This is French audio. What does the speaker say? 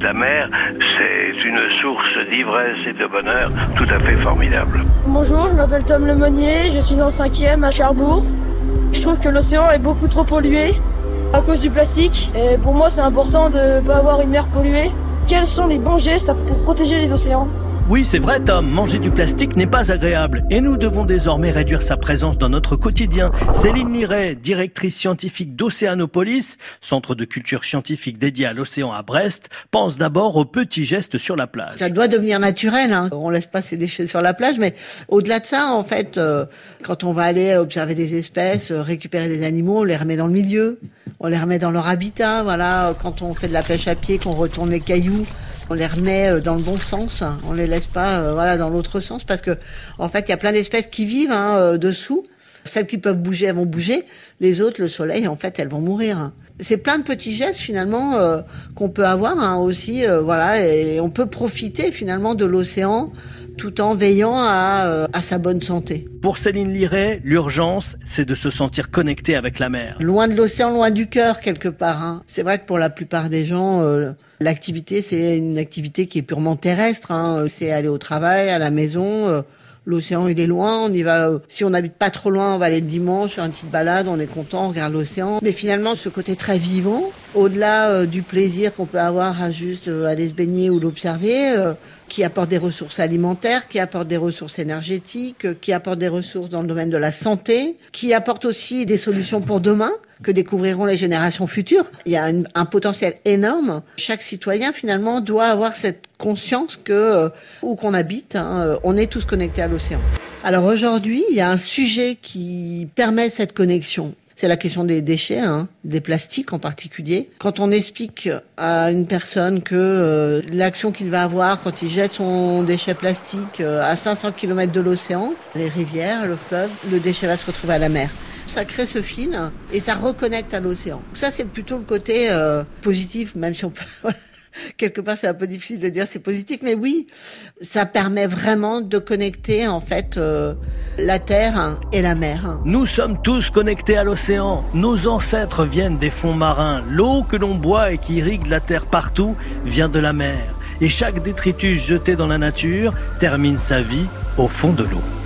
La mer, c'est une source d'ivresse et de bonheur tout à fait formidable. Bonjour, je m'appelle Tom Lemonnier, je suis en cinquième à Cherbourg. Je trouve que l'océan est beaucoup trop pollué à cause du plastique. Et pour moi, c'est important de ne pas avoir une mer polluée. Quels sont les bons gestes pour protéger les océans? Oui, c'est vrai, Tom, manger du plastique n'est pas agréable et nous devons désormais réduire sa présence dans notre quotidien. Céline Liret, directrice scientifique d'Océanopolis, centre de culture scientifique dédié à l'océan à Brest, pense d'abord aux petits gestes sur la plage. Ça doit devenir naturel, hein. on laisse pas ses déchets sur la plage, mais au-delà de ça, en fait, euh, quand on va aller observer des espèces, euh, récupérer des animaux, on les remet dans le milieu, on les remet dans leur habitat, voilà, quand on fait de la pêche à pied, qu'on retourne les cailloux, on les remet euh, dans le bon sens, on les laisse pas euh, voilà dans l'autre sens parce que en fait il y a plein d'espèces qui vivent hein, euh, dessous. Celles qui peuvent bouger, elles vont bouger. Les autres, le soleil, en fait, elles vont mourir. C'est plein de petits gestes finalement qu'on peut avoir hein, aussi, voilà, et on peut profiter finalement de l'océan tout en veillant à, à, sa bonne santé. Pour Céline Liret, l'urgence, c'est de se sentir connecté avec la mer. Loin de l'océan, loin du cœur quelque part. Hein. C'est vrai que pour la plupart des gens, L'activité, c'est une activité qui est purement terrestre. Hein. C'est aller au travail, à la maison. Euh, l'océan, il est loin. On y va. Euh, si on n'habite pas trop loin, on va aller le dimanche faire une petite balade. On est content, on regarde l'océan. Mais finalement, ce côté très vivant, au-delà euh, du plaisir qu'on peut avoir à juste aller se baigner ou l'observer, qui apporte des ressources alimentaires, qui apporte des ressources énergétiques, qui apporte des ressources dans le domaine de la santé, qui apporte aussi des solutions pour demain que découvriront les générations futures. Il y a un, potentiel énorme. Chaque citoyen, finalement, doit avoir cette conscience que, euh, où qu'on habite, hein, euh, on est tous connectés à l'océan. Alors aujourd'hui, il y a un sujet qui permet cette connexion. C'est la question des déchets, hein, des plastiques en particulier. Quand on explique à une personne que euh, l'action qu'il va avoir quand il jette son déchet plastique à 500 km de l'océan, les rivières, le fleuve, le déchet va se retrouver à la mer ça crée ce fil et ça reconnecte à l'océan. Ça, c'est plutôt le côté euh, positif, même si on peut... quelque part c'est un peu difficile de dire c'est positif, mais oui, ça permet vraiment de connecter en fait euh, la terre et la mer. Nous sommes tous connectés à l'océan. Nos ancêtres viennent des fonds marins. L'eau que l'on boit et qui irrigue la terre partout vient de la mer. Et chaque détritus jeté dans la nature termine sa vie au fond de l'eau.